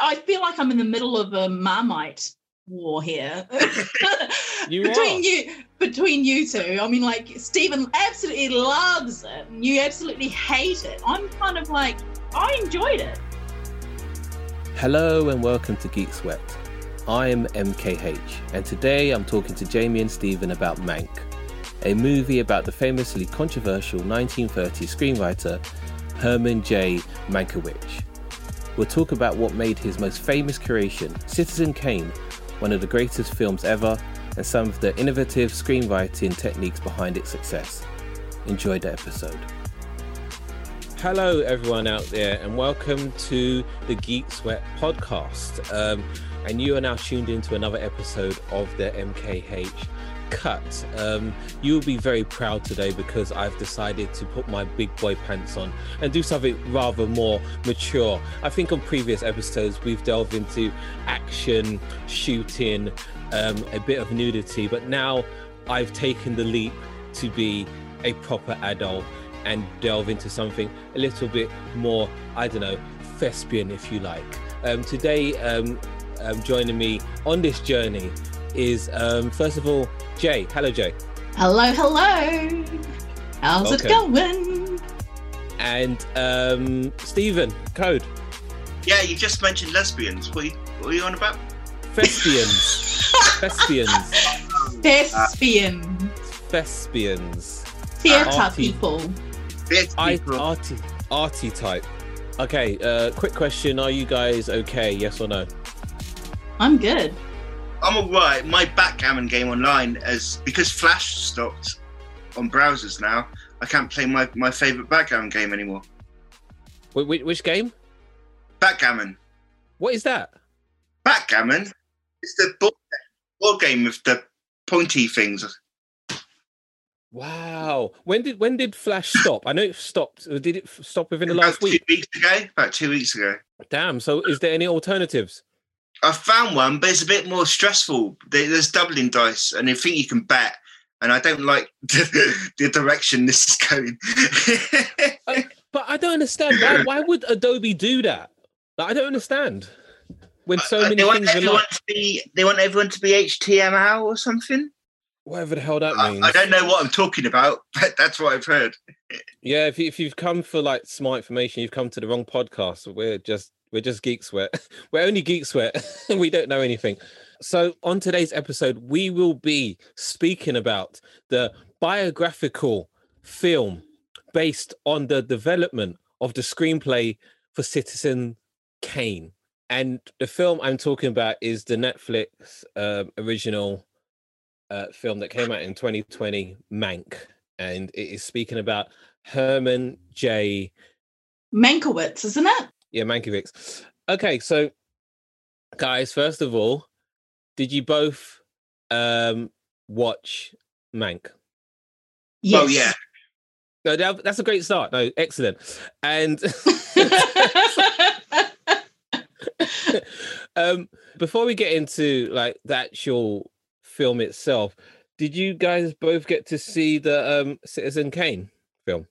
I feel like I'm in the middle of a Marmite war here You between are. you between you two. I mean, like Stephen absolutely loves it, and you absolutely hate it. I'm kind of like I enjoyed it. Hello and welcome to Geek Sweat. I'm MKH, and today I'm talking to Jamie and Stephen about Mank, a movie about the famously controversial 1930s screenwriter Herman J. Mankiewicz. We'll talk about what made his most famous creation, Citizen Kane, one of the greatest films ever, and some of the innovative screenwriting techniques behind its success. Enjoy the episode. Hello, everyone out there, and welcome to the Geek Sweat podcast. Um, and you are now tuned into another episode of the MKH Cut. Um, you'll be very proud today because I've decided to put my big boy pants on and do something rather more mature. I think on previous episodes we've delved into action, shooting, um, a bit of nudity, but now I've taken the leap to be a proper adult and delve into something a little bit more, I don't know, thespian, if you like. Um, today, um, um, joining me on this journey is, um, first of all, Jay. Hello, Jay. Hello, hello. How's it going? And um, Stephen, Code. Yeah, you just mentioned lesbians. What are you, what are you on about? Thespians. Thespians. Thespian. Thespians. Theatre Arty. people. Theatre I, people. arty, arty type. Okay, uh, quick question. Are you guys okay? Yes or no? I'm good. I'm alright. My backgammon game online is because Flash stopped on browsers now. I can't play my, my favorite backgammon game anymore. Wh- wh- which game? Backgammon. What is that? Backgammon. It's the board, board game with the pointy things. Wow. When did when did Flash stop? I know it stopped. Did it stop within the About last two week? weeks ago. About two weeks ago. Damn. So is there any alternatives? I found one, but it's a bit more stressful. There's doubling dice, and I think you can bet. And I don't like the, the direction this is going. But I don't understand. Why, why would Adobe do that? Like, I don't understand. When so Uh, many they want things are everyone like, to be they want everyone to be HTML or something. Whatever the hell that I, means. I don't know what I'm talking about, but that's what I've heard. Yeah, if, you, if you've come for like smart information, you've come to the wrong podcast. We're just we're just geek sweat. We're only geek sweat. we don't know anything. So on today's episode, we will be speaking about the biographical film based on the development of the screenplay for Citizen Kane. And the film I'm talking about is the Netflix um original uh, film that came out in 2020, Mank, and it is speaking about Herman J. Mankiewicz, isn't it? Yeah, Mankiewicz. Okay, so guys, first of all, did you both um watch Mank? Yes. Oh yeah, No, that- that's a great start. No, excellent. And um before we get into like the actual film itself, did you guys both get to see the um Citizen Kane film?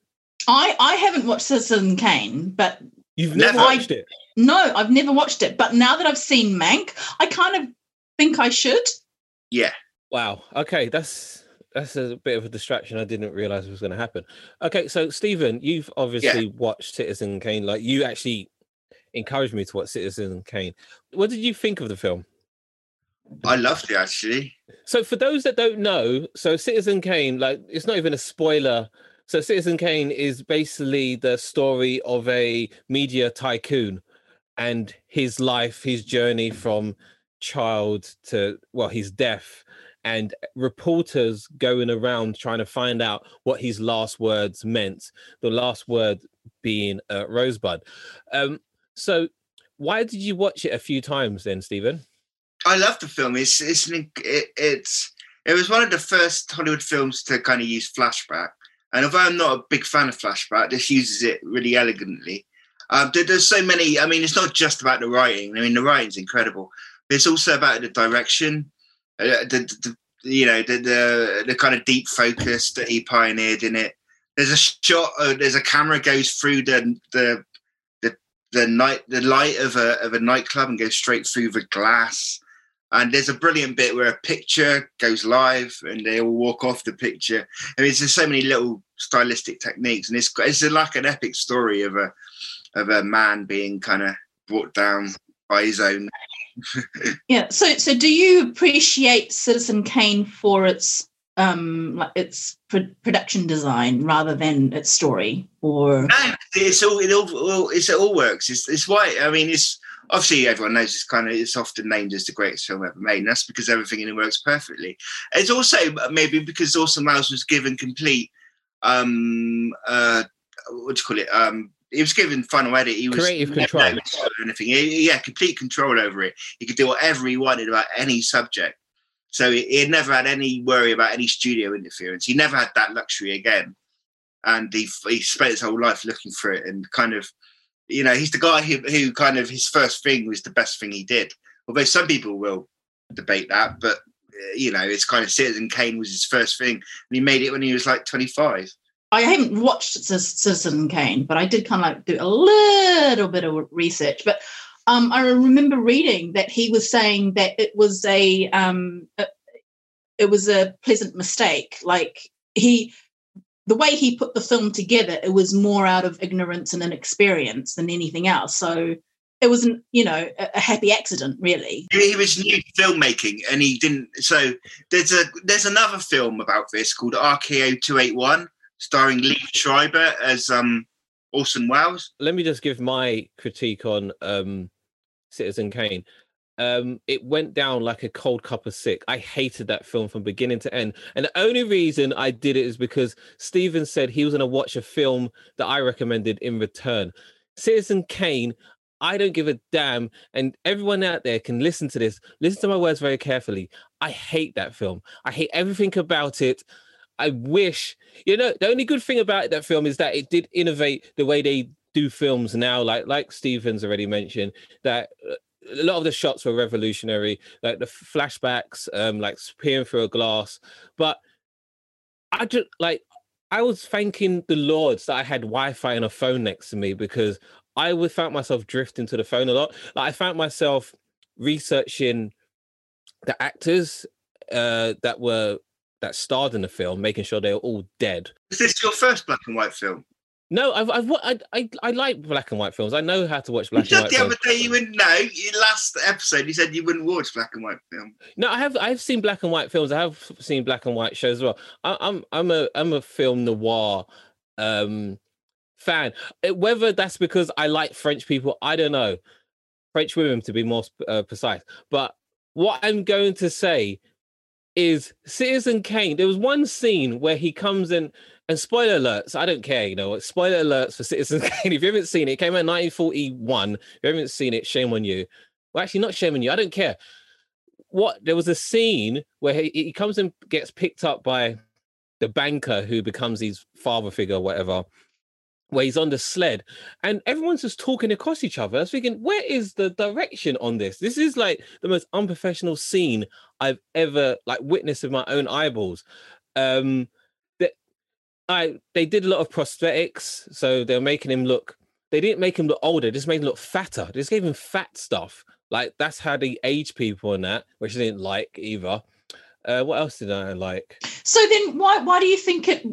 I I haven't watched Citizen Kane, but You've never Never. watched it. no, I've never watched it. But now that I've seen Mank, I kind of think I should. yeah. Wow. Okay, that's that's a bit of a distraction. I didn't realize it was going to happen. Okay, so Stephen, you've obviously watched Citizen Kane. Like you actually encouraged me to watch Citizen Kane. What did you think of the film? I loved it actually. So for those that don't know, so Citizen Kane, like it's not even a spoiler. So Citizen Kane is basically the story of a media tycoon and his life, his journey from child to well, his death, and reporters going around trying to find out what his last words meant. The last word being uh, Rosebud. Um, so why did you watch it a few times then, Stephen? I love the film. It's it's an, it, it's it was one of the first Hollywood films to kind of use flashback. And although I'm not a big fan of flashback, this uses it really elegantly. Um, there- there's so many. I mean, it's not just about the writing. I mean, the writing's incredible. But it's also about the direction, uh, the, the you know the, the the kind of deep focus that he pioneered in it. There's a shot. Uh, there's a camera goes through the the the the night the light of a of a nightclub and goes straight through the glass. And there's a brilliant bit where a picture goes live and they all walk off the picture. I mean, there's so many little stylistic techniques, and it's it's like an epic story of a of a man being kind of brought down by his own. yeah. So, so do you appreciate Citizen Kane for its um like its pro- production design rather than its story or no, it's all it all it's, it all works it's, it's why i mean it's obviously everyone knows it's kind of it's often named as the greatest film ever made and that's because everything in it works perfectly it's also maybe because orson welles was given complete um uh what do you call it um he was given final edit. He was creative control. Anything, yeah, complete control over it. He could do whatever he wanted about any subject. So he, had never had any worry about any studio interference. He never had that luxury again. And he, he spent his whole life looking for it and kind of, you know, he's the guy who, who kind of his first thing was the best thing he did. Although some people will debate that, but uh, you know, it's kind of Citizen Kane was his first thing, and he made it when he was like 25. I haven't watched Citizen Kane, but I did kind of like do a little bit of research. But um, I remember reading that he was saying that it was a, um, a it was a pleasant mistake. Like he, the way he put the film together, it was more out of ignorance and inexperience than anything else. So it wasn't, you know, a, a happy accident, really. He was new to filmmaking, and he didn't. So there's a there's another film about this called RKO two eight one, starring Liev Schreiber as um Orson Welles. Let me just give my critique on um Citizen Kane. Um, it went down like a cold cup of sick. I hated that film from beginning to end. And the only reason I did it is because Steven said he was going to watch a film that I recommended in return. Citizen Kane, I don't give a damn. And everyone out there can listen to this. Listen to my words very carefully. I hate that film. I hate everything about it. I wish, you know, the only good thing about that film is that it did innovate the way they do films now, like like Stevens already mentioned, that uh, a lot of the shots were revolutionary, like the flashbacks, um, like peering through a glass. But I just like I was thanking the Lords that I had Wi-Fi and a phone next to me because I would found myself drifting to the phone a lot. Like I found myself researching the actors uh, that were that starred in the film, making sure they were all dead. Is this your first black and white film? No, I've, I've I, I, I like black and white films. I know how to watch black you and white. the films. other day you wouldn't know. You, last episode you said you wouldn't watch black and white film. No, I have. I've seen black and white films. I have seen black and white shows as well. I, I'm I'm a I'm a film noir um fan. Whether that's because I like French people, I don't know. French women, to be more uh, precise. But what I'm going to say is Citizen Kane. There was one scene where he comes in and spoiler alerts, I don't care, you know, spoiler alerts for Citizen Kane. If you haven't seen it, it came out in 1941. If you haven't seen it, shame on you. Well, actually, not shame on you. I don't care. What there was a scene where he, he comes and gets picked up by the banker who becomes his father figure, whatever, where he's on the sled, and everyone's just talking across each other. I was thinking, where is the direction on this? This is like the most unprofessional scene I've ever like witnessed with my own eyeballs. Um, I they did a lot of prosthetics, so they're making him look. They didn't make him look older; just made him look fatter. They just gave him fat stuff. Like that's how they age people in that, which I didn't like either. Uh, what else did I like? So then, why why do you think it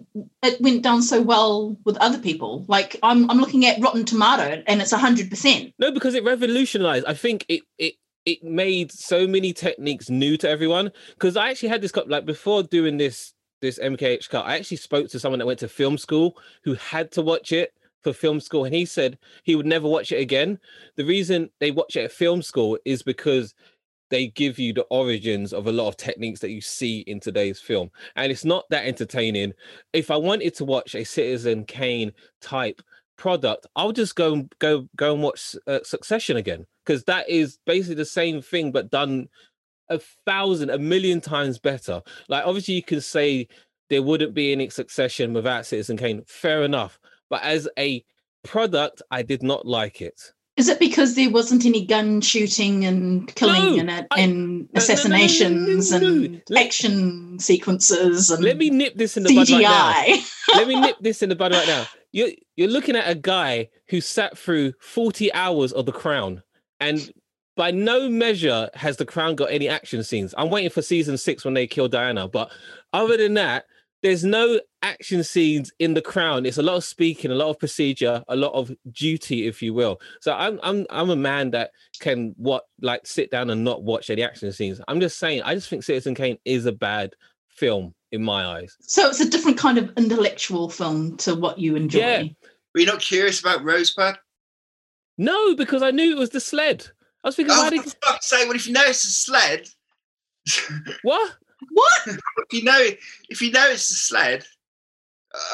it went down so well with other people? Like I'm I'm looking at Rotten Tomato, and it's hundred percent. No, because it revolutionized. I think it it it made so many techniques new to everyone. Because I actually had this cup like before doing this this MKH cut, I actually spoke to someone that went to film school who had to watch it for film school, and he said he would never watch it again. The reason they watch it at film school is because they give you the origins of a lot of techniques that you see in today's film, and it's not that entertaining. If I wanted to watch a Citizen Kane type product, I'll just go go go and watch uh, Succession again because that is basically the same thing but done a thousand, a million times better. Like, obviously, you can say there wouldn't be any succession without Citizen Kane. Fair enough. But as a product, I did not like it. Is it because there wasn't any gun shooting and killing no, I, and assassinations no, no, and action sequences and let me nip this in the CGI. bud right now. let me nip this in the bud right now. you're you're looking at a guy who sat through 40 hours of The Crown, and by no measure has The Crown got any action scenes. I'm waiting for season six when they kill Diana, but other than that, there's no action scenes in The Crown. It's a lot of speaking, a lot of procedure, a lot of duty, if you will. So I'm I'm I'm a man that can what like sit down and not watch any action scenes. I'm just saying, I just think Citizen Kane is a bad film in my eyes. So it's a different kind of intellectual film to what you enjoy. Yeah. Were you not curious about Rosebud? No, because I knew it was the sled. I was thinking, Oh, why did fuck's sake! Well, if you know it's a sled, what? What? if you know if you know it's a sled,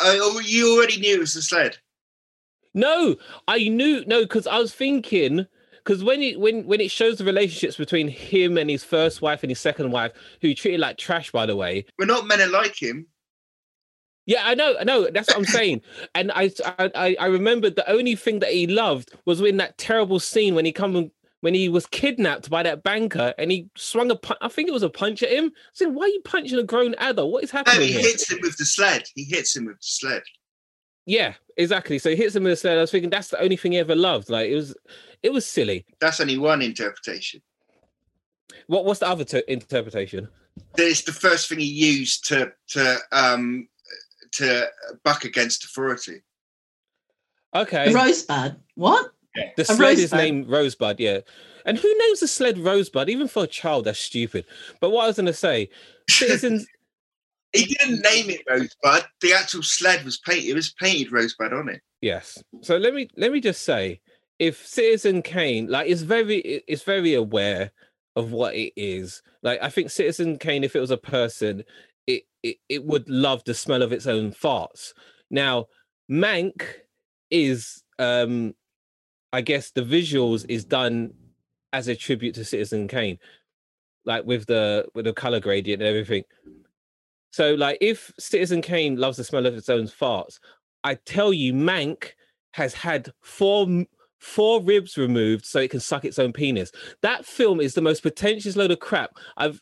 uh, you already knew it was a sled. No, I knew no because I was thinking because when it when when it shows the relationships between him and his first wife and his second wife, who treated like trash, by the way. We're not men like him. Yeah, I know, I know. That's what I'm saying. And I, I, I remembered the only thing that he loved was in that terrible scene when he come when he was kidnapped by that banker and he swung a punch. I think it was a punch at him. I said, "Why are you punching a grown adult? What is No, happening he here?" hits him with the sled. He hits him with the sled. Yeah, exactly. So he hits him with the sled. I was thinking that's the only thing he ever loved. Like it was, it was silly. That's only one interpretation. What what's the other t- interpretation? That it's the first thing he used to to um to buck against authority. Okay, The Rosebud. What? The a sled is named Rosebud. Yeah, and who names the sled Rosebud? Even for a child, that's stupid. But what I was going to say, citizens. He didn't name it Rosebud. The actual sled was painted. It was painted Rosebud on it. Yes. So let me let me just say, if Citizen Kane, like, is very is very aware of what it is. Like, I think Citizen Kane, if it was a person, it it, it would love the smell of its own farts. Now, Mank is, um, I guess, the visuals is done as a tribute to Citizen Kane, like with the with the color gradient and everything. So, like, if Citizen Kane loves the smell of its own farts, I tell you, Mank has had four four ribs removed so it can suck its own penis. That film is the most pretentious load of crap I've.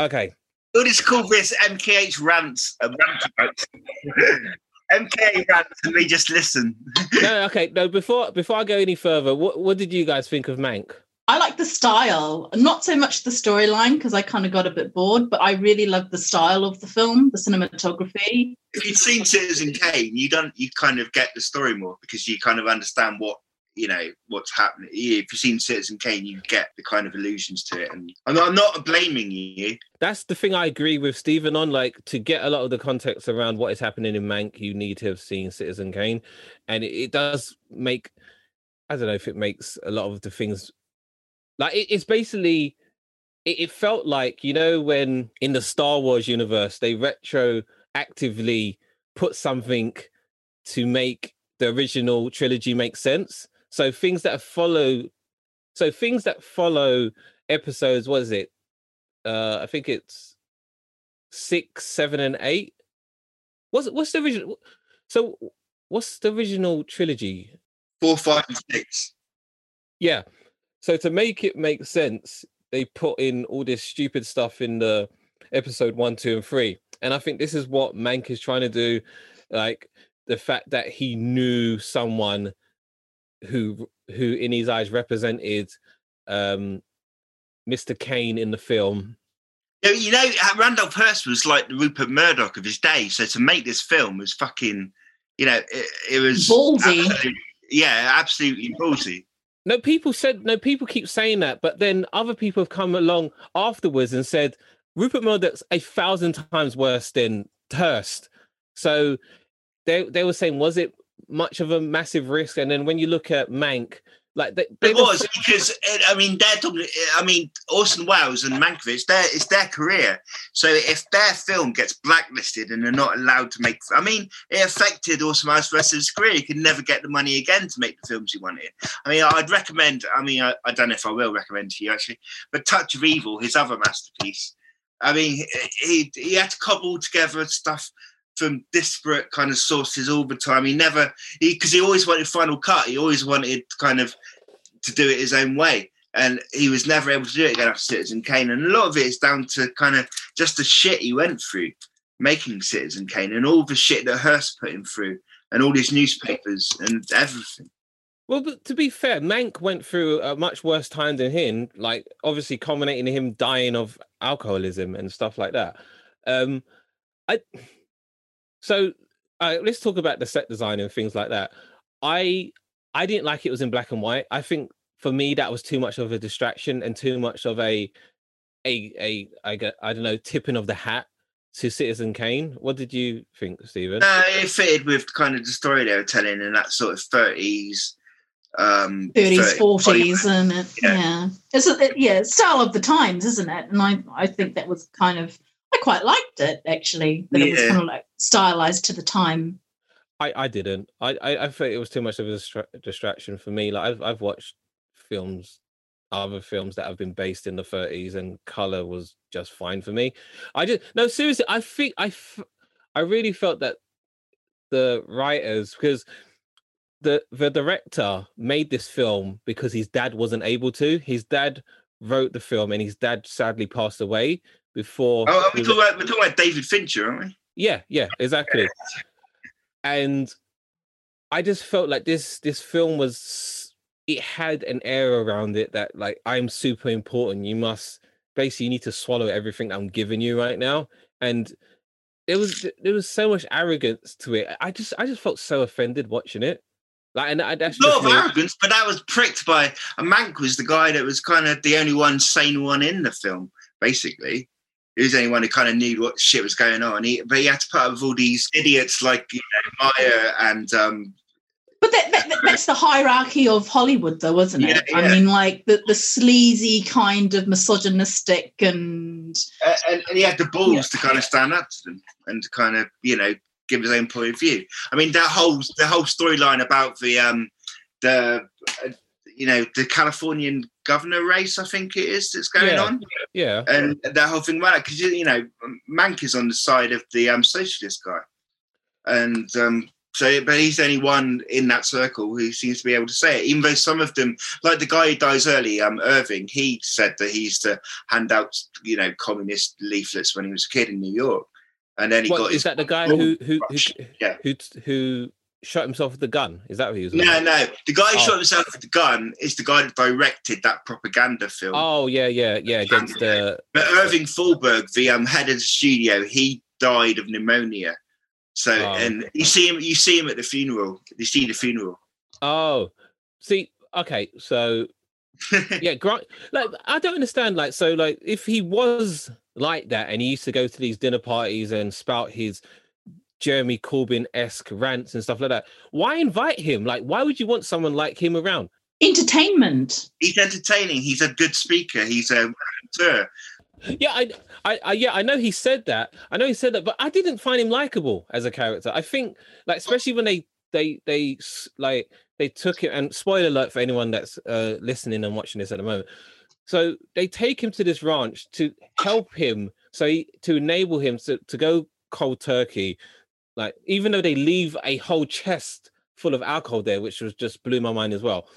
Okay, What is called this MKH rants? Uh, rant MKH rants, and we just listen. no, okay, no. Before before I go any further, what what did you guys think of Mank? I like the style, not so much the storyline because I kind of got a bit bored, but I really love the style of the film, the cinematography. if you'd seen Citizen Kane, you don't. You kind of get the story more because you kind of understand what you know what's happening. If you've seen Citizen Kane, you get the kind of allusions to it. And I'm not, I'm not blaming you. That's the thing I agree with Stephen on. Like to get a lot of the context around what is happening in Mank, you need to have seen Citizen Kane, and it, it does make. I don't know if it makes a lot of the things like it, it's basically. It, it felt like you know when in the Star Wars universe they retroactively put something to make the original trilogy make sense. So things that follow, so things that follow episodes. What is it? uh I think it's six, seven, and eight. What's what's the original? So what's the original trilogy? Four, five, and six. Yeah. So to make it make sense, they put in all this stupid stuff in the episode one, two, and three. And I think this is what Mank is trying to do. Like the fact that he knew someone who who in his eyes represented um Mr. Kane in the film. You know, you know, uh, Randolph Hearst was like the Rupert Murdoch of his day. So to make this film was fucking, you know, it, it was Ballsy. absolute- yeah, absolutely ballsy. No, people said no. People keep saying that, but then other people have come along afterwards and said Rupert Murdoch's a thousand times worse than Hearst. So they they were saying, was it much of a massive risk? And then when you look at Mank, like they, they It was because I mean they're talking. I mean Orson Welles and Mankiewicz. Their it's their career. So if their film gets blacklisted and they're not allowed to make, I mean it affected Orson Welles' rest of his career. He could never get the money again to make the films he wanted. I mean I'd recommend. I mean I, I don't know if I will recommend to you actually, but Touch of Evil, his other masterpiece. I mean he he had to cobble together stuff from disparate kind of sources all the time. He never he because he always wanted final cut. He always wanted kind of to do it his own way. And he was never able to do it again after Citizen Kane. And a lot of it is down to kind of just the shit he went through making Citizen Kane and all the shit that Hearst put him through. and all these newspapers and everything. Well, but to be fair, Mank went through a much worse time than him, like obviously culminating in him dying of alcoholism and stuff like that. Um, I so uh, let's talk about the set design and things like that. I I didn't like it was in black and white. I think for me that was too much of a distraction and too much of a a a I, I don't know tipping of the hat to Citizen Kane. What did you think, Stephen? Uh, it fitted with kind of the story they were telling in that sort of thirties um 30s 40s and it, yeah, yeah. it's a, yeah style of the times isn't it and i i think that was kind of i quite liked it actually that yeah. it was kind of like stylized to the time. I i didn't. I i, I think it was too much of a distra- distraction for me. Like i've, I've watched films other films that have been based in the 30s and color was just fine for me. I just no seriously i think i i really felt that the writers because the the director made this film because his dad wasn't able to. His dad wrote the film, and his dad sadly passed away before. Oh, oh we're talking, about, we're talking about David Fincher, aren't we? Yeah, yeah, exactly. and I just felt like this this film was it had an air around it that like I'm super important. You must basically you need to swallow everything I'm giving you right now. And there was there was so much arrogance to it. I just I just felt so offended watching it. Like, and that's not of arrogance, but that was pricked by. A Mank was the guy that was kind of the only one sane one in the film, basically. He was the only one who kind of knew what shit was going on. He, but he had to put up with all these idiots like you know, Meyer and. Um, but that, that, that's the hierarchy of Hollywood, though, wasn't it? Yeah, yeah. I mean, like the, the sleazy kind of misogynistic and... Uh, and. and he had the balls yeah. to kind of stand up to them and to kind of, you know, give his own point of view. I mean, that whole the whole storyline about the um the you know the Californian governor race, I think it is that's going yeah. on. Yeah, and that whole thing about it because you know Mank is on the side of the um socialist guy, and um so, but he's the only one in that circle who seems to be able to say it. Even though some of them, like the guy who dies early, um, Irving, he said that he used to hand out, you know, communist leaflets when he was a kid in New York and then he what, got. Is that the guy who who who, yeah. who who shot himself with the gun? Is that who he was? No, no. The guy who oh. shot himself with the gun is the guy that directed that propaganda film. Oh yeah, yeah, yeah. Against the. But Irving Thalberg, the um, head of the studio, he died of pneumonia. So oh. and you see him, you see him at the funeral. You see the funeral. Oh, see, okay, so yeah, Grant. Like I don't understand. Like so, like if he was like that and he used to go to these dinner parties and spout his Jeremy Corbyn esque rants and stuff like that, why invite him? Like, why would you want someone like him around? Entertainment. He's entertaining. He's a good speaker. He's a Yeah, I, I, I, yeah, I know he said that. I know he said that, but I didn't find him likable as a character. I think, like, especially when they, they, they, like, they took it. And spoiler alert for anyone that's uh, listening and watching this at the moment. So they take him to this ranch to help him, so he, to enable him to, to go cold turkey. Like even though they leave a whole chest full of alcohol there, which was just blew my mind as well.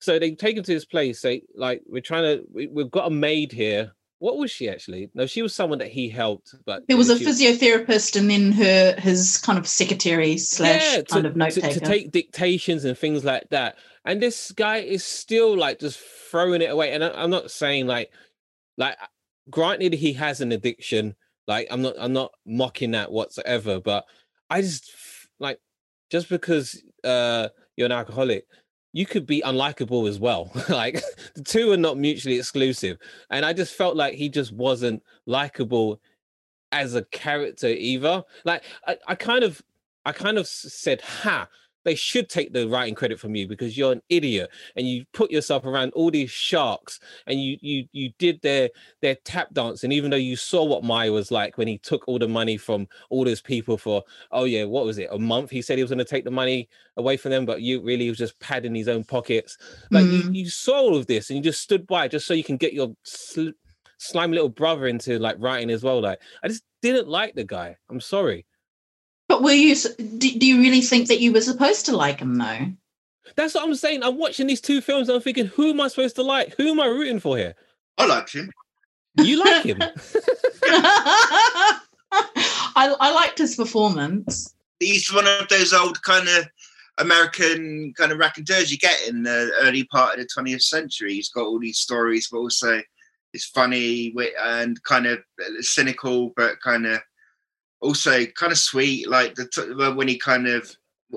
So they take him to this place. They like we're trying to we, we've got a maid here what was she actually? No, she was someone that he helped, but there was a physiotherapist and then her his kind of secretary slash yeah, kind of note to, to, take dictations and things like that. And this guy is still like just throwing it away. And I, I'm not saying like like granted he has an addiction. Like I'm not I'm not mocking that whatsoever, but I just like just because uh you're an alcoholic you could be unlikable as well. like the two are not mutually exclusive. And I just felt like he just wasn't likable as a character either. Like I, I kind of I kind of said, ha, they should take the writing credit from you because you're an idiot and you put yourself around all these sharks and you you you did their their tap dance and even though you saw what Meyer was like when he took all the money from all those people for oh yeah what was it a month? He said he was going to take the money away from them but you really was just padding his own pockets. Like mm. you, you saw all of this and you just stood by just so you can get your sl- slime little brother into like writing as well. Like I just didn't like the guy. I'm sorry but were you? Do, do you really think that you were supposed to like him though? That's what I'm saying. I'm watching these two films. and I'm thinking, who am I supposed to like? Who am I rooting for here? I like him. You like him? I, I liked his performance. he's one of those old kind of American kind of raconteurs you get in the early part of the 20th century. He's got all these stories, but also it's funny and kind of uh, cynical, but kind of also kind of sweet. Like the when he kind of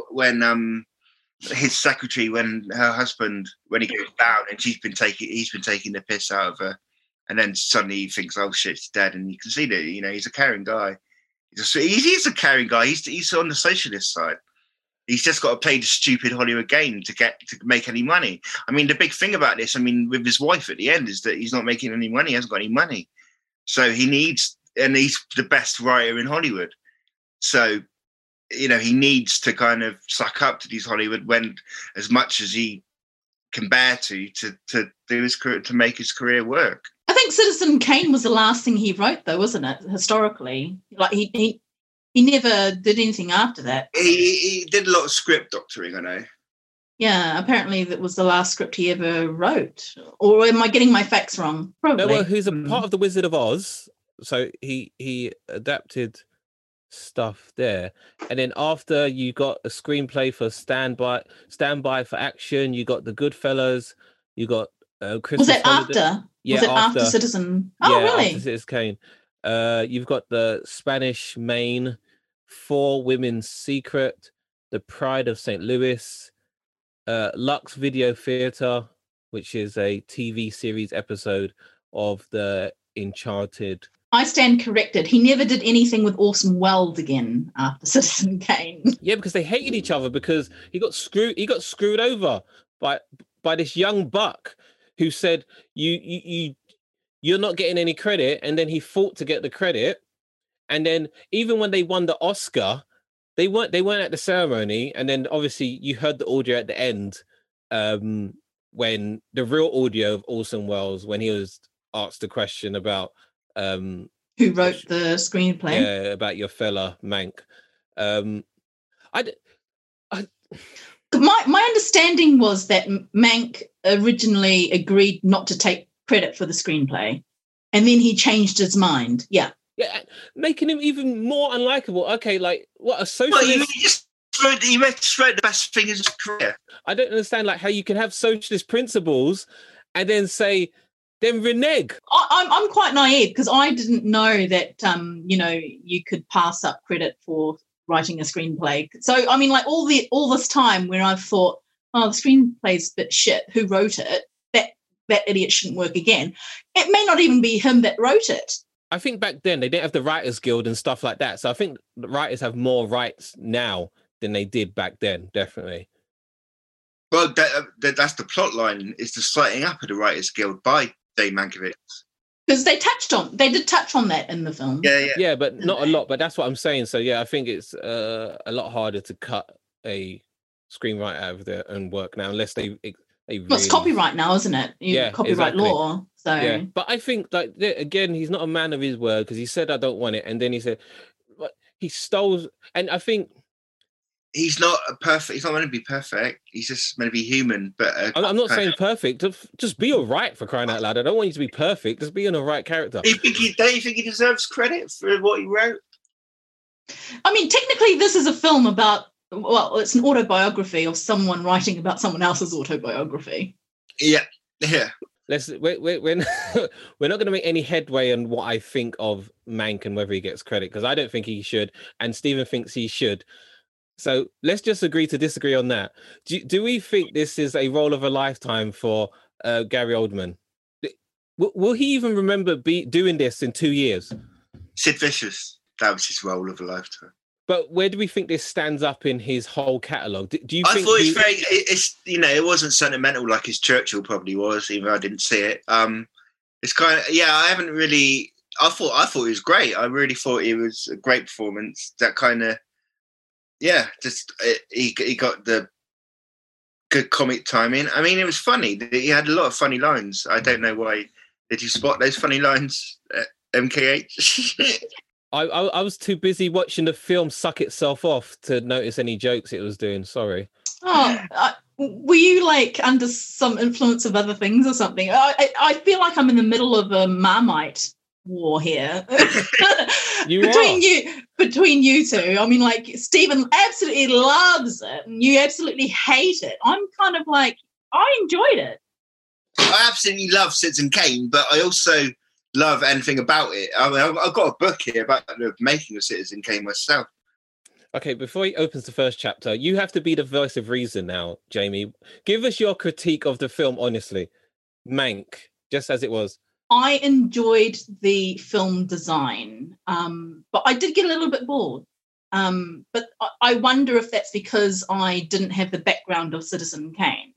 when um his secretary when her husband when he goes down and she's been taking he's been taking the piss out of her and then suddenly he thinks oh shit she's dead and you can see that you know he's a caring guy. He's a, he's a caring guy he's, he's on the socialist side. He's just got to play the stupid hollywood game to get to make any money. I mean the big thing about this i mean with his wife at the end is that he's not making any money he hasn't got any money. So he needs and he's the best writer in hollywood so you know he needs to kind of suck up to these Hollywood when as much as he can bear to to to do his career to make his career work. I think Citizen Kane was the last thing he wrote, though, wasn't it? Historically, like he he he never did anything after that. He, he did a lot of script doctoring, I know. Yeah, apparently that was the last script he ever wrote. Or am I getting my facts wrong? Probably. No, well, who's a part of the Wizard of Oz, so he he adapted stuff there. And then after you got a screenplay for Stand By, Stand By for Action, you got the Goodfellas, you got uh, Christmas Was it Holiday. after? Yeah, was it after, after Citizen? Oh, yeah, really? After Citizen Kane. Uh, you've got the Spanish Main, Four Women's Secret, The Pride of St. Louis, uh, Lux Video Theater, which is a TV series episode of the Enchanted I stand corrected. He never did anything with Orson Welles again after Citizen Kane. Yeah, because they hated each other because he got screwed. He got screwed over by by this young buck who said you you you you're not getting any credit, and then he fought to get the credit, and then even when they won the Oscar, they weren't they weren't at the ceremony, and then obviously you heard the audio at the end um, when the real audio of Orson Welles when he was asked the question about um, who wrote the screenplay? Yeah, about your fella Mank. Um, I, I, my my understanding was that Mank originally agreed not to take credit for the screenplay, and then he changed his mind. Yeah, yeah, making him even more unlikable. Okay, like what a socialist. Well, you just wrote, he just wrote the best thing in his career. I don't understand like how you can have socialist principles and then say then renege. I, I'm I'm quite naive because I didn't know that um you know you could pass up credit for writing a screenplay. So I mean, like all the all this time where I've thought, oh, the screenplay's a bit shit. Who wrote it? That that idiot shouldn't work again. It may not even be him that wrote it. I think back then they didn't have the Writers Guild and stuff like that. So I think the writers have more rights now than they did back then. Definitely. Well, that, uh, that, that's the plot line: is the setting up of the Writers Guild by Dave Mankiewicz. Because they touched on, they did touch on that in the film. Yeah, yeah, yeah, but not a lot. But that's what I'm saying. So yeah, I think it's uh, a lot harder to cut a screenwriter out of their own work now, unless they they really... well, it's copyright now, isn't it? You, yeah, copyright exactly. law. So yeah, but I think like again, he's not a man of his word because he said I don't want it, and then he said, but he stole, and I think he's not a perfect. He's not going to be perfect. He's just going to be human. But uh, I'm not saying perfect. Just be all right for crying out loud. I don't want you to be perfect. Just be an all right character. Do you think he, don't you think he deserves credit for what he wrote? I mean, technically, this is a film about. Well, it's an autobiography of someone writing about someone else's autobiography. Yeah, yeah. Let's we're we're, we're not going to make any headway on what I think of Mank and whether he gets credit because I don't think he should, and Stephen thinks he should. So let's just agree to disagree on that. Do, do we think this is a role of a lifetime for uh, Gary Oldman? Will, will, he even remember be doing this in two years? Sid Vicious, that was his role of a lifetime. But where do we think this stands up in his whole catalogue? Do, do, you? I thought he... it's very. It's you know, it wasn't sentimental like his Churchill probably was, even though I didn't see it. Um, it's kind of yeah. I haven't really. I thought I thought it was great. I really thought it was a great performance. That kind of yeah, just uh, he he got the good comic timing. I mean, it was funny. He had a lot of funny lines. I don't know why. Did you spot those funny lines, MKH? I, I, I was too busy watching the film suck itself off to notice any jokes it was doing. Sorry. Oh, uh, were you like under some influence of other things or something? I, I, I feel like I'm in the middle of a Marmite war here You between are. you between you two. I mean, like Stephen absolutely loves it, and you absolutely hate it. I'm kind of like I enjoyed it. I absolutely love Citizen Kane, but I also love anything about it. I mean, I've, I've got a book here about the making of Citizen Kane myself. Okay, before he opens the first chapter, you have to be the voice of reason now, Jamie. Give us your critique of the film, honestly. Mank, just as it was. I enjoyed the film design, um, but I did get a little bit bored. Um, but I, wonder if that's because I didn't have the background of Citizen Kane.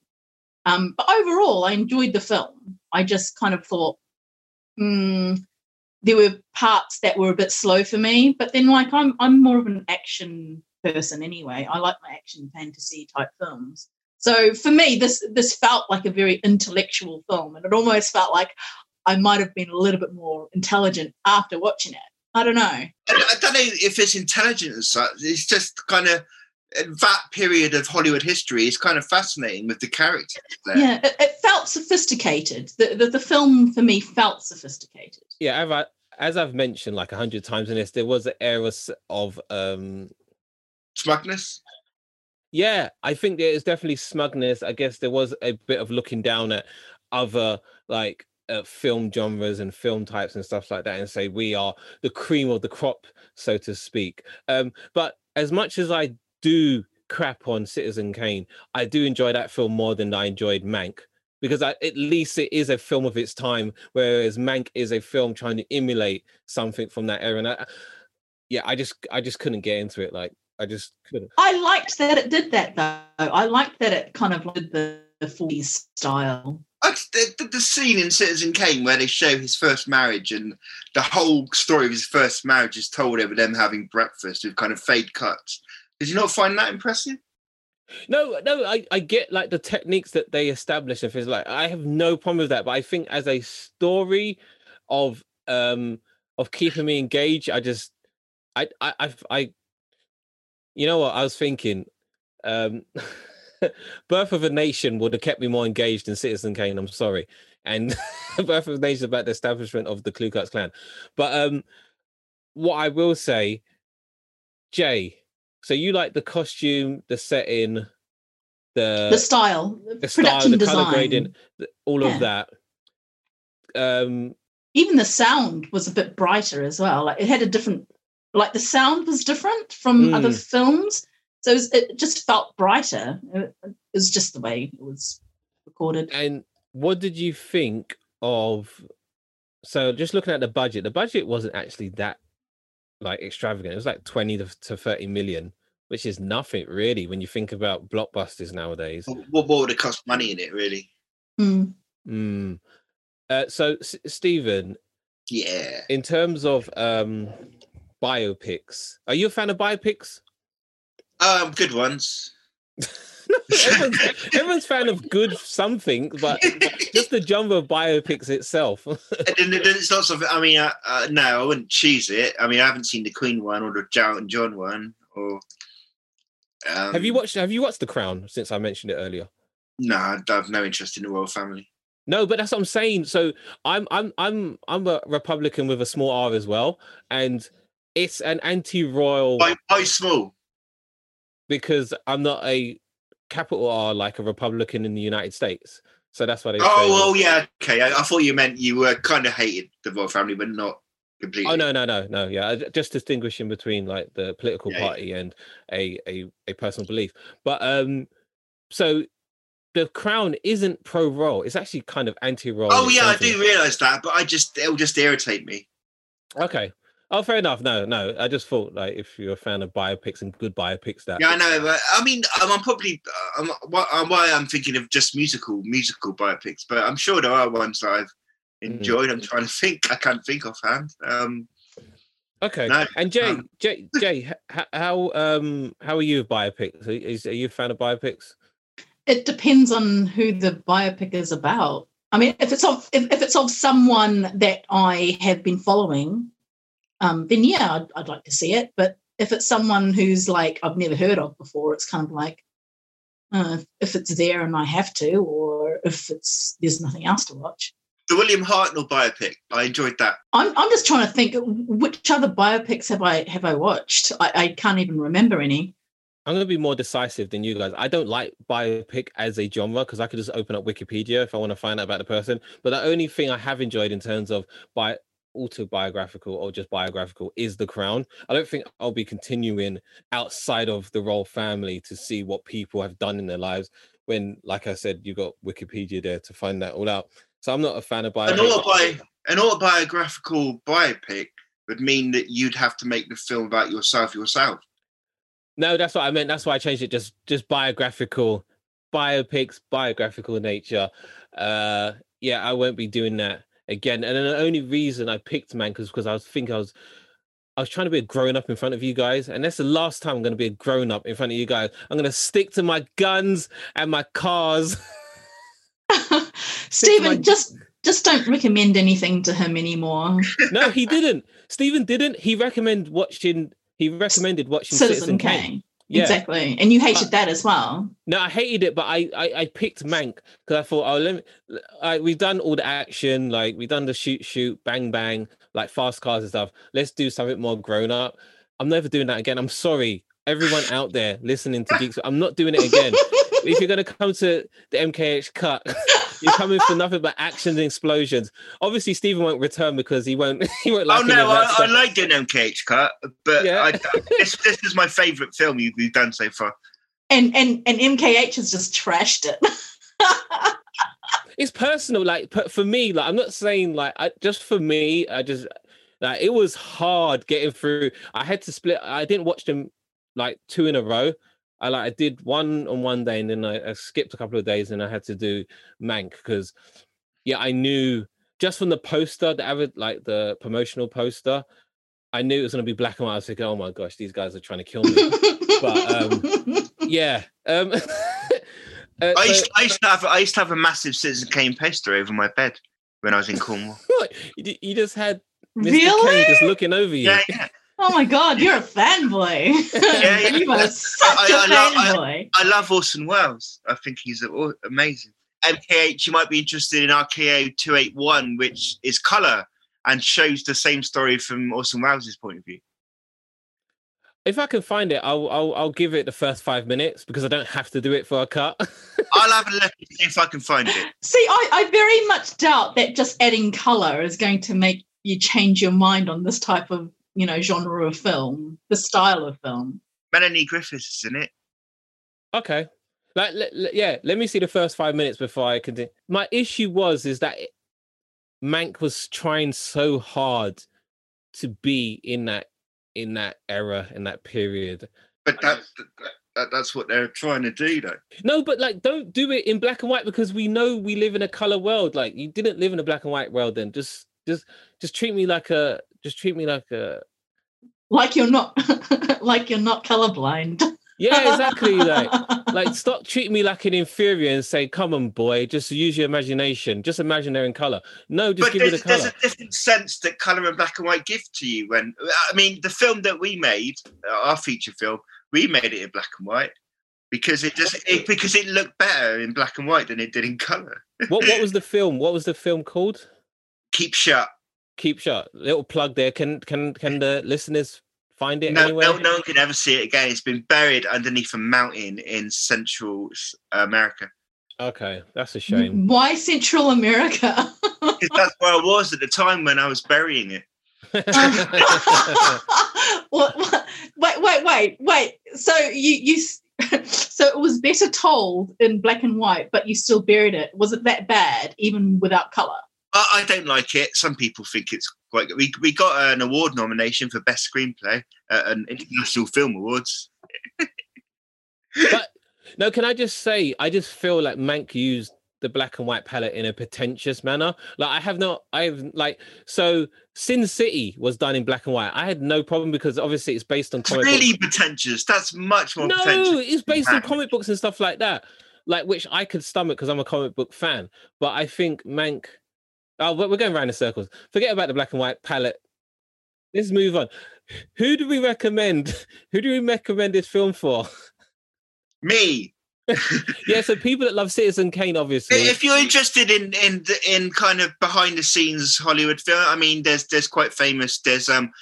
Um, but overall, I enjoyed the film. I just kind of thought hmm, there were parts that were a bit slow for me. But then, like, I'm I'm more of an action person anyway. I like my action fantasy type films. So for me, this this felt like a very intellectual film, and it almost felt like I might have been a little bit more intelligent after watching it. I don't know. I, I don't know if it's intelligent as such. It's just kind of that period of Hollywood history is kind of fascinating with the characters there. Yeah, it, it felt sophisticated. The, the the film for me felt sophisticated. Yeah, as, I, as I've mentioned like a hundred times in this, there was an era of um Smugness. yeah, I think there is definitely smugness. I guess there was a bit of looking down at other like uh, film genres and film types and stuff like that, and say we are the cream of the crop, so to speak. Um, but as much as I do crap on Citizen Kane, I do enjoy that film more than I enjoyed Mank. Because I, at least it is a film of its time, whereas Mank is a film trying to emulate something from that era. And I, yeah, I just, I just couldn't get into it. Like, I just couldn't. I liked that it did that though. I liked that it kind of did the, the 40s style. The, the, the scene in Citizen Kane where they show his first marriage and the whole story of his first marriage is told over them having breakfast with kind of fade cuts. Did you not find that impressive? No, no, I, I get like the techniques that they establish and things like I have no problem with that. But I think as a story of um of keeping me engaged, I just I I I, I you know what I was thinking. Um Birth of a Nation would have kept me more engaged than Citizen Kane. I'm sorry, and Birth of a Nation is about the establishment of the Ku Klux Klan. But um, what I will say, Jay, so you like the costume, the setting, the the style, the production style, the design. color grading, all Yeah. of that. Um, Even the sound was a bit brighter as well. Like it had a different, like the sound was different from other Mm. films. So it, was, it just felt brighter. It, it was just the way it was recorded. and what did you think of? So just looking at the budget, the budget wasn't actually that like extravagant. It was like twenty to, to thirty million, which is nothing really when you think about blockbusters nowadays. What, what would it cost money in it, really? Mm. Mm. Uh, so S- Stephen, Yeah. in terms of um biopics, are you a fan of biopics? Um, good ones. everyone's, everyone's fan of good something, but just the of biopics itself. It's not something. I mean, uh, uh, no, I wouldn't choose it. I mean, I haven't seen the Queen one or the Elton John one. Or um, have you watched Have you watched The Crown since I mentioned it earlier? No, I have no interest in the royal family. No, but that's what I'm saying. So I'm I'm I'm I'm a Republican with a small R as well, and it's an anti-royal Why, why small? Because I'm not a capital R like a Republican in the United States. So that's why they. Oh, well, yeah, okay. I, I thought you meant you were kind of hated the royal family, but not completely. Oh no no no no yeah just distinguishing between like the political Yeah, yeah. party and a, a a personal belief but um so the crown isn't pro royal it's actually kind of anti royal Oh yeah, I do realise that, but I just it'll just irritate me. okay oh fair enough no no i just thought like if you're a fan of biopics and good biopics that Yeah, I know, but I mean, um, I'm probably um, why, why I'm thinking of just musical musical biopics, but I'm sure there are ones that I've Mm. enjoyed. I'm trying to think. I can't think offhand. Um, okay No, and jay um, jay jay h- how um how are you with biopics are, is, are you a fan of biopics It depends on who the biopic is about. I mean, if it's of if, if it's of someone that I have been following, um, then yeah, I'd, I'd like to see it. But if it's someone who's like I've never heard of before, it's kind of like uh, if it's there and I have to, or if it's there's nothing else to watch. the William Hartnell biopic. I enjoyed that. I'm, I'm just trying to think which other biopics have I have I watched? I, I can't even remember any. I'm going to be more decisive than you guys. I don't like biopic as a genre because I could just open up Wikipedia if I want to find out about the person. But the only thing I have enjoyed in terms of bi- autobiographical or just biographical is The Crown. I don't think I'll be continuing outside of the royal family to see what people have done in their lives. When, like I said, you got Wikipedia there to find that all out. So I'm not a fan of biopic. An, autobi- an autobiographical biopic would mean that you'd have to make the film about yourself yourself. No, that's what I meant. That's why I changed it. Just just biographical, biopics, biographical nature. Uh, yeah, I won't be doing that again. And the only reason I picked Mank was because I was thinking I was I was trying to be a grown up in front of you guys, and that's the last time I'm going to be a grown up in front of you guys. I'm going to stick to my guns and my cars. Stephen, my... just just don't recommend anything to him anymore. no, he didn't. Stephen didn't. He recommended watching. He recommended watching Citizen, Citizen Kane. Kane. Yeah. Exactly, and you hated that as well. No, I hated it, but I I, I picked Mank because I thought, oh, let me. I, we've done all the action, like we've done the shoot, shoot, bang, bang, like fast cars and stuff. Let's do something more grown up. I'm never doing that again. I'm sorry, everyone out there listening to Geeks. I'm not doing it again. if you're going to come to the MKH cut, you're coming for nothing but action and explosions. Obviously, Stephen won't return because he won't. He won't like. Oh no, I, I like an MKH cut, but yeah. I, this, this is my favorite film you've, you've done so far. And and and MKH has just trashed it. it's personal, like for me. Like I'm not saying like I, just for me. I just like it was hard getting through. I had to split. I didn't watch them like two in a row. I like I did one on one day and then I, I skipped a couple of days and I had to do Mank because yeah, I knew just from the poster, the avid like the promotional poster, I knew it was gonna be black and white. I was thinking, oh my gosh, these guys are trying to kill me. but um yeah. Um uh, I, used, so, I used to have I used to have a massive Citizen Kane poster over my bed when I was in Cornwall. What? You, you just had Mr. Really? Kane just looking over you. Yeah, yeah. Oh my god, you're a fanboy. yeah, yeah. you are such I, a I, fanboy. I, I, love Orson Welles. I think he's amazing. MKH, you might be interested in RKO 281, which is color and shows the same story from Orson Welles' point of view. If I can find it, I'll, I'll, I'll give it the first five minutes because I don't have to do it for a cut. I'll have a look if I can find it. See, I, I very much doubt that just adding color is going to make you change your mind on this type of you know genre of film, the style of film. Melanie Griffiths is in it. Okay, like yeah, let me see the first five minutes before I continue. My issue was is that Mank was trying so hard to be in that in that era in that period. But that, that that's what they're trying to do, though. No, but like, don't do it in black and white because we know we live in a color world. Like, you didn't live in a black and white world. Then just just just treat me like a just treat me like a like you're not like you're not colorblind. Yeah, exactly. Like, like stop treating me like an inferior and say, "Come on, boy, just use your imagination. Just imagine they're in color." No, just but give me the color. There's a different sense that color and black and white give to you. When I mean, the film that we made, our feature film, we made it in black and white because it just it, because it looked better in black and white than it did in color. what What was the film? What was the film called? Keep shut keep shut. Little plug there. Can can can the listeners find it no, anywhere? No, no one can ever see it again. It's been buried underneath a mountain in Central America. Okay, that's a shame. Why Central America? Because that's where I was at the time when I was burying it. wait, wait, wait, wait. So you you so it was better told in black and white, but you still buried it. Was it that bad, even without color? I, I don't like it. Some people think it's quite good. We, we got an award nomination for Best Screenplay at an International Film Awards. but no, can I just say, I just feel like Mank used the black and white palette in a pretentious manner. Like I have not, I've like so. Sin City was done in black and white. I had no problem because obviously it's based on comic really books. pretentious. That's much more. No, it's based on comic books and stuff like that. Like which I could stomach because I'm a comic book fan. But I think Mank Oh, we're going around in circles. Forget about the black and white palette. Let's move on. Who do we recommend? Who do we recommend this film for? Me. yeah, so people that love Citizen Kane, obviously. If you're interested in in in kind of behind the scenes Hollywood film, I mean, there's there's quite famous. There's um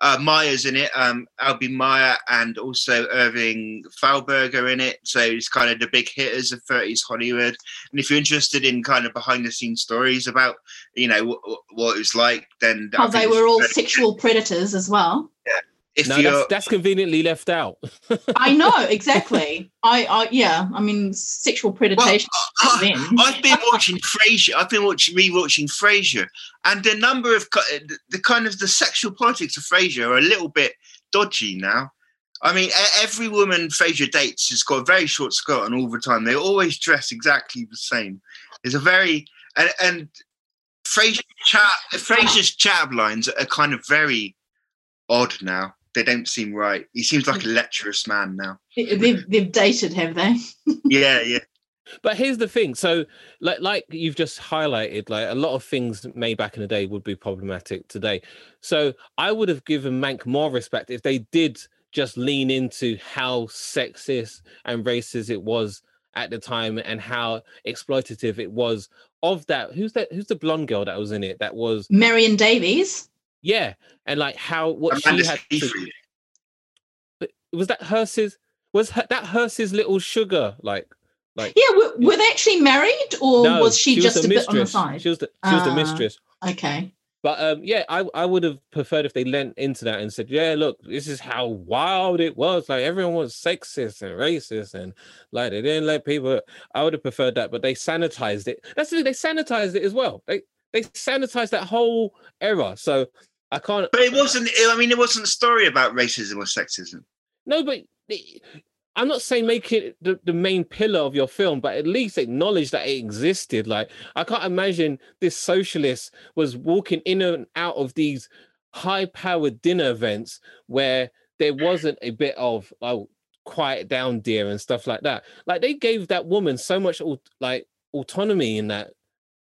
uh, Myers in it, um, L.B. Mayer, and also Irving Thalberg in it. So it's kind of the big hitters of 30s Hollywood. And if you're interested in kind of behind the scenes stories about, you know, w- what it was like, then How they were all sexual predators as well. Yeah. If no, that's, that's, conveniently left out. I know exactly. I, I, yeah. I mean, sexual predation. Well, I, have been watching Frasier. I've been watching rewatching Frasier, and the number of the kind of the sexual politics of Frasier are a little bit dodgy now. I mean, every woman Frasier dates has got a very short skirt on all the time. They always dress exactly the same. It's a very and, and Frasier chat Frasier's chat lines are kind of very odd now they don't seem right. He seems like a mm. lecherous man now. They've, they've dated, have they? yeah, yeah. But here's the thing. So, like, like you've just highlighted, like a lot of things made back in the day would be problematic today. So, I would have given Mank more respect if they did just lean into how sexist and racist it was at the time and how exploitative it was of that. Who's that? Who's the blonde girl that was in it? That was Marion Davies. Yeah, and like how what Amanda she had. To, but was that Hearst's? Was her, that Hearst's little sugar? Like, like yeah, were, were they actually married, or no, was she, she just was a mistress. bit on the side? She was the, she was the ah, mistress. Okay. But um, yeah, I, I would have preferred if they lent into that and said, yeah, look, this is how wild it was. Like everyone was sexist and racist and like they didn't let people. I would have preferred that, but they sanitized it. That's the thing, they sanitized it as well. They they sanitized that whole era. So I can't. But it wasn't. I mean, it wasn't a story about racism or sexism. No, but I'm not saying make it the, the main pillar of your film, but at least acknowledge that it existed. Like I can't imagine this socialist was walking in and out of these high-powered dinner events where there wasn't a bit of oh quiet down dear and stuff like that like they gave that woman so much like autonomy in that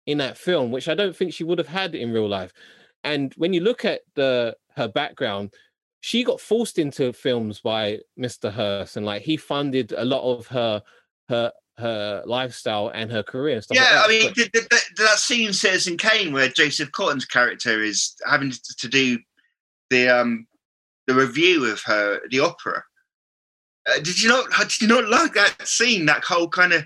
in that film which i don't think she would have had in real life and when you look at the her background, she got forced into films by Mr. Hearst, and like he funded a lot of her her her lifestyle and her career. And stuff yeah, like I mean, but, the, the, that scene in Citizen Kane where Joseph Cotten's character is having to do the um the review of her the opera. Uh, did you not? Did you not like that scene? That whole kind of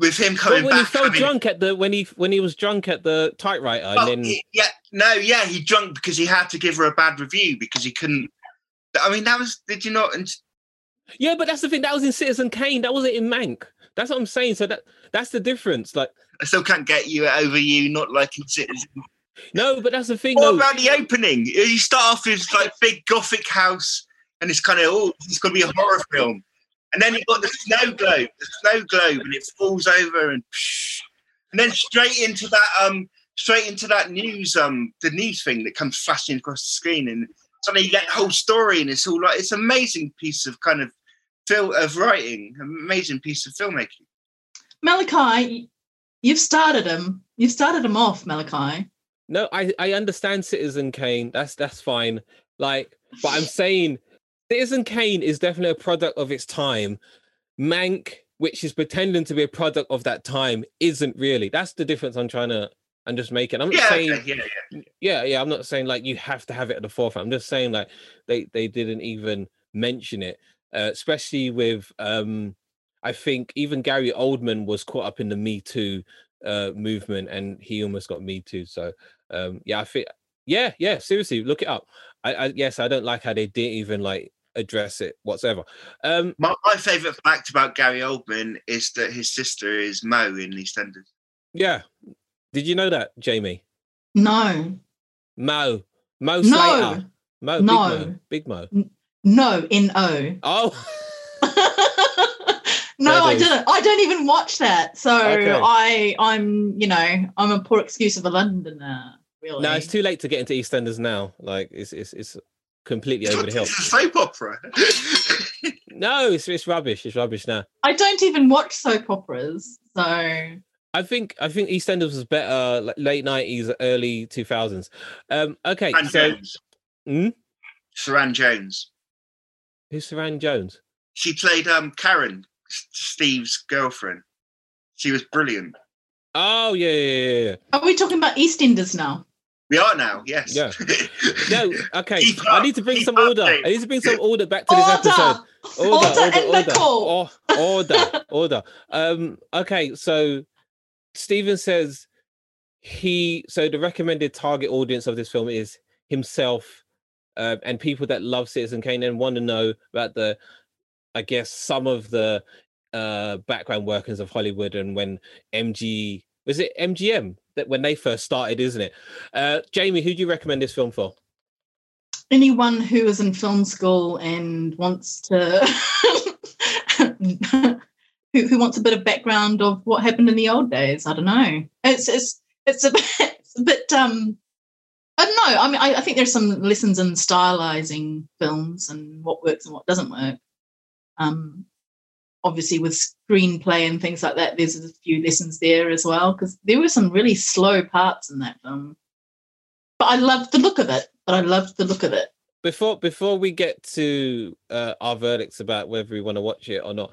with him coming when back. he felt drunk at the when he when he was drunk at the typewriter, well, and then yeah, no, yeah, he drunk because he had to give her a bad review because he couldn't. I mean, that was did you not? Yeah, but that's the thing. That was in Citizen Kane. That wasn't in Mank. That's what I'm saying. So that that's the difference. Like I still can't get you over you not liking Citizen. No, but that's the thing. What though. about the opening? You start off with like big gothic house, and it's kind of oh, it's going to be a horror film. And then you've got the snow globe, the snow globe, and it falls over and and then straight into that um straight into that news um the news thing that comes flashing across the screen and suddenly you get the whole story and it's all like it's an amazing piece of kind of film of writing, amazing piece of filmmaking. Malachi, you've started him. You've started him off, Malachi. No, I I understand Citizen Kane. That's that's fine. Like, but I'm saying Citizen Kane is definitely a product of its time. Mank, which is pretending to be a product of that time, isn't really. That's the difference I'm trying to. and just make it. I'm not yeah, saying. yeah, yeah. yeah, yeah. I'm not saying like you have to have it at the forefront. I'm just saying like they they didn't even mention it, uh, especially with. um I think even Gary Oldman was caught up in the Me Too uh, movement, and he almost got Me Too. So um, yeah, I think yeah, yeah. Seriously, look it up. I, I yes, I don't like how they didn't even like address it whatsoever. Um, my, my favorite fact about Gary Oldman is that his sister is Mo in EastEnders. Yeah, did you know that, Jamie? No. Mo. Mo Slater. No. Mo. No. Big Mo. Big Mo. No. In O. Oh. no, I didn't. I don't even watch that. So okay. I, I'm, you know, I'm a poor excuse of a Londoner. Really. No, it's too late to get into EastEnders now. Like, it's, it's, it's completely over the hill. It's a soap opera. no, it's it's rubbish. It's rubbish now. I don't even watch soap operas, so I think I think EastEnders was better like late nineties, early two thousands. Um, okay, Suranne so Jones. Hmm? Suranne Jones. Who's Suranne Jones? She played um Karen Steve's girlfriend. She was brilliant. Oh yeah, yeah, yeah, yeah. Are we talking about EastEnders now? We are now, yes. Yeah. No, okay. Keep I need to bring some up, order. Dave. I need to bring some order back to this Order! episode. Order in the call. Or- order, order. Um, okay, so Stephen says he so the recommended target audience of this film is himself uh, and people that love Citizen Kane and want to know about the, I guess, some of the uh background workings of Hollywood and when MG was it MGM that when they first started, isn't it? Uh, Jamie, who do you recommend this film for? Anyone who is in film school and wants to who, who wants a bit of background of what happened in the old days. I don't know. It's it's it's a bit, it's a bit um I don't know. I mean, I, I think there's some lessons in stylizing films and what works and what doesn't work. Um, obviously, with screenplay and things like that, there's a few lessons there as well because there were some really slow parts in that film. But I loved the look of it. But I loved the look of it. before before we get to uh, our verdicts about whether we want to watch it or not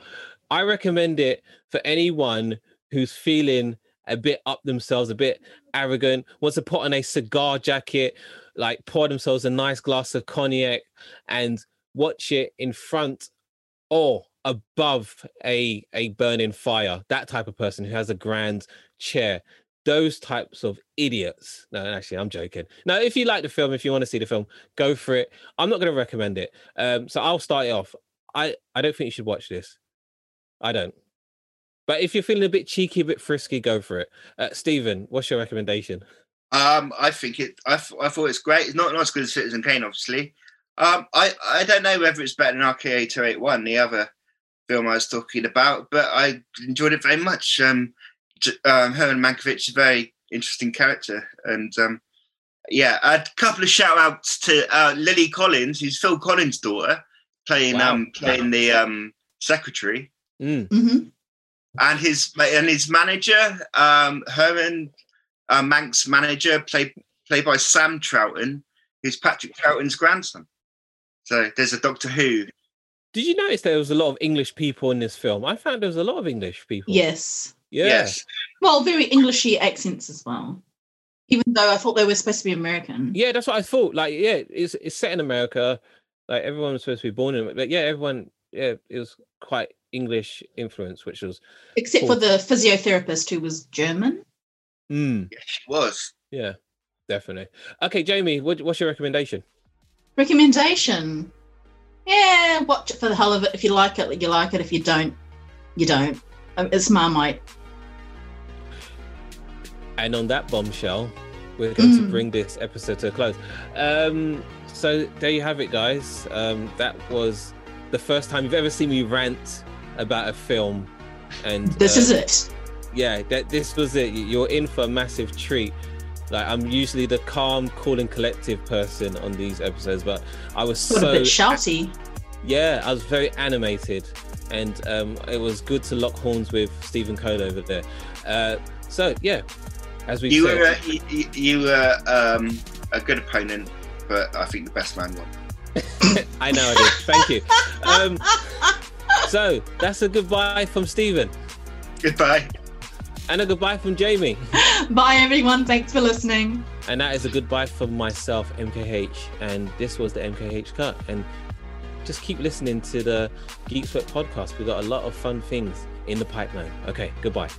i recommend it for anyone who's feeling a bit up themselves a bit arrogant wants to put on a cigar jacket like pour themselves a nice glass of cognac and watch it in front or above a a burning fire that type of person who has a grand chair those types of idiots. No, actually, I'm joking. now if you like the film, if you want to see the film, go for it. I'm not going to recommend it. Um, so I'll start it off. I I don't think you should watch this. I don't. But if you're feeling a bit cheeky, a bit frisky, go for it. Uh, Stephen, what's your recommendation? Um, I think it. I, th- I thought it's great. It's not not as good as Citizen Kane, obviously. Um, I I don't know whether it's better than eight one, the other film I was talking about, but I enjoyed it very much. Um, um, Herman Mankiewicz is a very interesting character, and um, yeah, a couple of shout outs to uh, Lily Collins, who's Phil Collins' daughter, playing Wow. um playing the um secretary, Mm. hmm and his and his manager, um, Herman uh, Mank's manager, played played by Sam Troughton, who's Patrick Troughton's grandson. So there's a Doctor Who. Did you notice there was a lot of English people in this film? I found there was a lot of English people. Yes. Yeah. Yes, Well, very Englishy accents as well. Even though I thought they were supposed to be American. Yeah, that's what I thought. Like, yeah, it's it's set in America. Like everyone was supposed to be born in it, but yeah, everyone, yeah, it was quite English influence, which was, Except Cool. for the physiotherapist who was German. mm, yes, she was. yeah, definitely. Okay, Jamie, what, what's your recommendation? Recommendation. Yeah, watch it for the hell of it. If you like it, you like it. If you don't, you don't. Um, It's Marmite. And on that bombshell, we're going to Mm. bring this episode to a close. Um, so there you have it, guys. Um, that was the first time you've ever seen me rant about a film, and This uh, is it. yeah that this was it you're in for a massive treat like i'm usually the calm cool and collective person on these episodes but i was Sort so a bit shouty. yeah i was very animated and um it was good to lock horns with stephen cole over there uh so yeah as we You said were uh, you, you- you were um, a good opponent, but I think the best man won. i know i did thank you um so that's a goodbye from stephen Goodbye. And a goodbye from jamie Bye, everyone. Thanks for listening. And that is a goodbye from myself, MKH. And this was the MKH cut. And just keep listening to the Geek Sweat podcast. We've got a lot of fun things in the pipeline. Okay, goodbye.